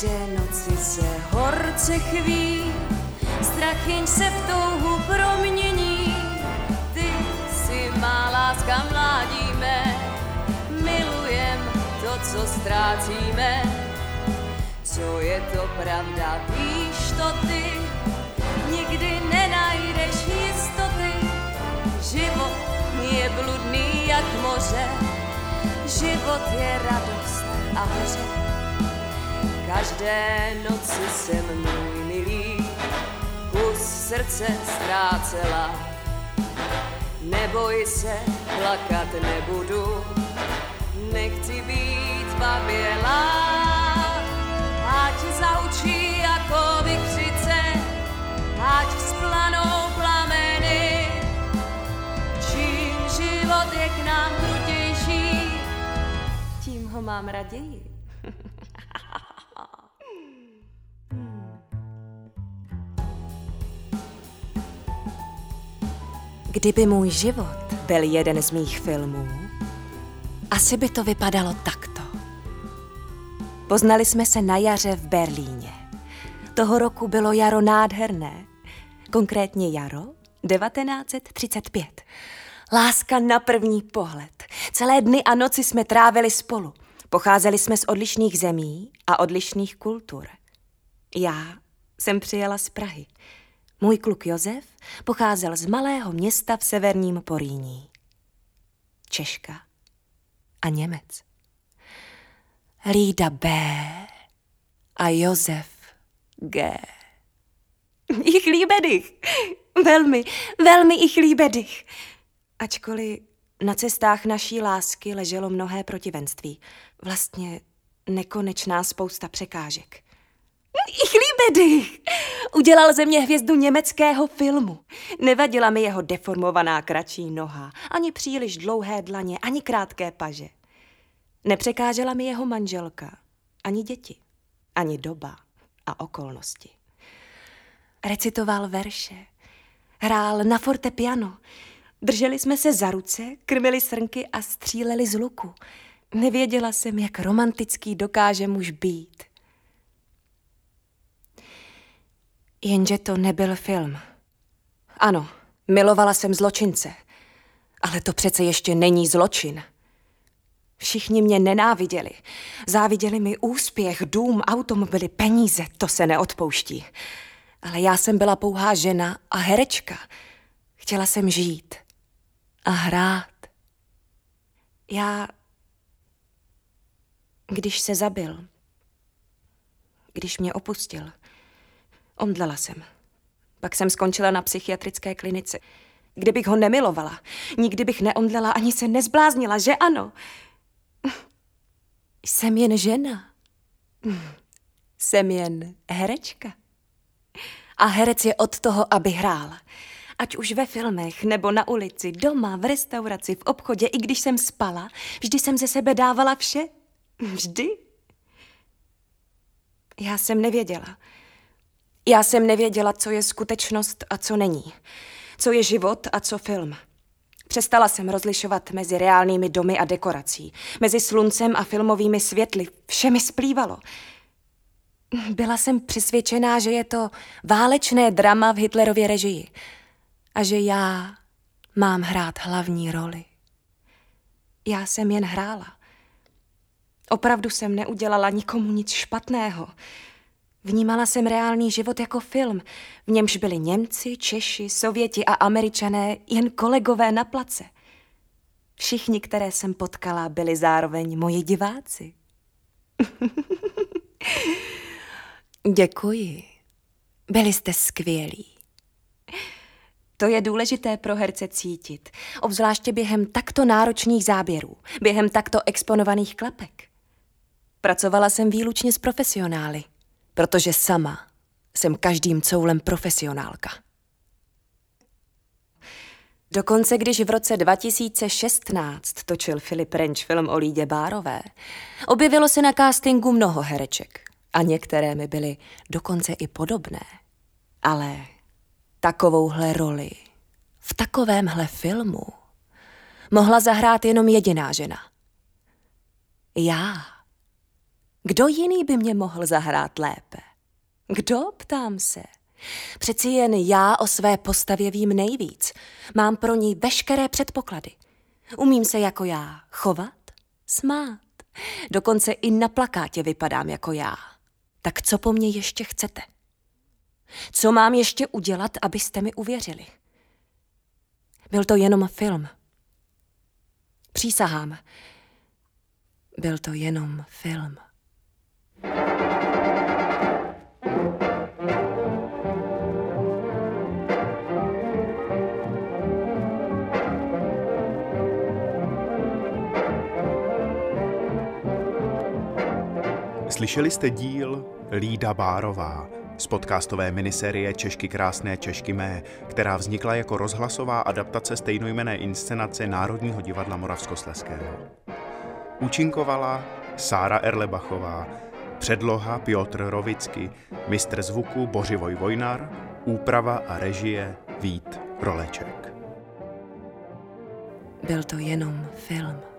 Každé noci se horce chví, strach jenž se v touhu promění. Ty si má láska mládíme, milujem to, co ztrácíme. Co je to pravda, víš to ty, nikdy nenajdeš jistoty. Život je bludný jak moře, život je radost a hoře. Každé noci jsem můj milý kus srdce ztrácela. Neboj se, plakat nebudu, nechci být babělá. Ať zaučí jako vykřice, ať vzplanou plameny. Čím život je k nám krutější, tím ho mám raději. Kdyby můj život byl jeden z mých filmů, asi by to vypadalo takto. Poznali jsme se na jaře v Berlíně. Toho roku bylo jaro nádherné, konkrétně jaro 1935. Láska na první pohled. Celé dny a noci jsme trávili spolu. Pocházeli jsme z odlišných zemí a odlišných kultur. Já jsem přijela z Prahy. Můj kluk Josef pocházel z malého města v severním Poríní. Češka a Němec. Lída B a Josef G. Ich líbe dich. Velmi, velmi ich líbe dich. Ačkoliv na cestách naší lásky leželo mnohé protivenství. Vlastně nekonečná spousta překážek. Ich liebe dich! Udělal ze mě hvězdu německého filmu. Nevadila mi jeho deformovaná kratší noha, ani příliš dlouhé dlaně, ani krátké paže. Nepřekážela mi jeho manželka, ani děti, ani doba a okolnosti. Recitoval verše, hrál na fortepiano, drželi jsme se za ruce, krmili srnky a stříleli z luku. Nevěděla jsem, jak romantický dokáže muž být. Jenže to nebyl film. Ano, milovala jsem zločince. Ale to přece ještě není zločin. Všichni mě nenáviděli. Záviděli mi úspěch, dům, automobily, peníze. To se neodpouští. Ale já jsem byla pouhá žena a herečka. Chtěla jsem žít a hrát. Já, když se zabil, když mě opustil, Omdlela jsem. Pak jsem skončila na psychiatrické klinice. Kdybych ho nemilovala, nikdy bych neomdlela ani se nezbláznila, že ano? Jsem jen žena. Jsem jen herečka. A herec je od toho, aby hrál. Ať už ve filmech, nebo na ulici, doma, v restauraci, v obchodě, i když jsem spala, vždy jsem ze sebe dávala vše. Vždy. Já jsem nevěděla, já jsem nevěděla, co je skutečnost a co není. Co je život a co film. Přestala jsem rozlišovat mezi reálnými domy a dekorací, mezi sluncem a filmovými světly. Vše mi splývalo. Byla jsem přesvědčená, že je to válečné drama v Hitlerově režii a že já mám hrát hlavní roli. Já jsem jen hrála. Opravdu jsem neudělala nikomu nic špatného. Vnímala jsem reálný život jako film, v němž byli Němci, Češi, Sověti a Američané jen kolegové na place. Všichni, které jsem potkala, byli zároveň moji diváci. Děkuji. Byli jste skvělí. To je důležité pro herce cítit, obzvláště během takto náročných záběrů, během takto exponovaných klapek. Pracovala jsem výlučně s profesionály protože sama jsem každým coulem profesionálka. Dokonce když v roce 2016 točil Filip Renč film o Lídě Bárové, objevilo se na castingu mnoho hereček a některé mi byly dokonce i podobné. Ale takovouhle roli v takovémhle filmu mohla zahrát jenom jediná žena. Já. Kdo jiný by mě mohl zahrát lépe? Kdo, ptám se. Přeci jen já o své postavě vím nejvíc. Mám pro ní veškeré předpoklady. Umím se jako já chovat, smát. Dokonce i na plakátě vypadám jako já. Tak co po mně ještě chcete? Co mám ještě udělat, abyste mi uvěřili? Byl to jenom film. Přísahám. Byl to jenom film. Slyšeli jste díl Lída Bárová z podcastové miniserie Češky krásné, Češky mé, která vznikla jako rozhlasová adaptace stejnojmené inscenace Národního divadla Moravskosleského. Účinkovala Sára Erlebachová, předloha Piotr Rovicky, mistr zvuku Bořivoj Vojnar, úprava a režie Vít Roleček. Byl to jenom film.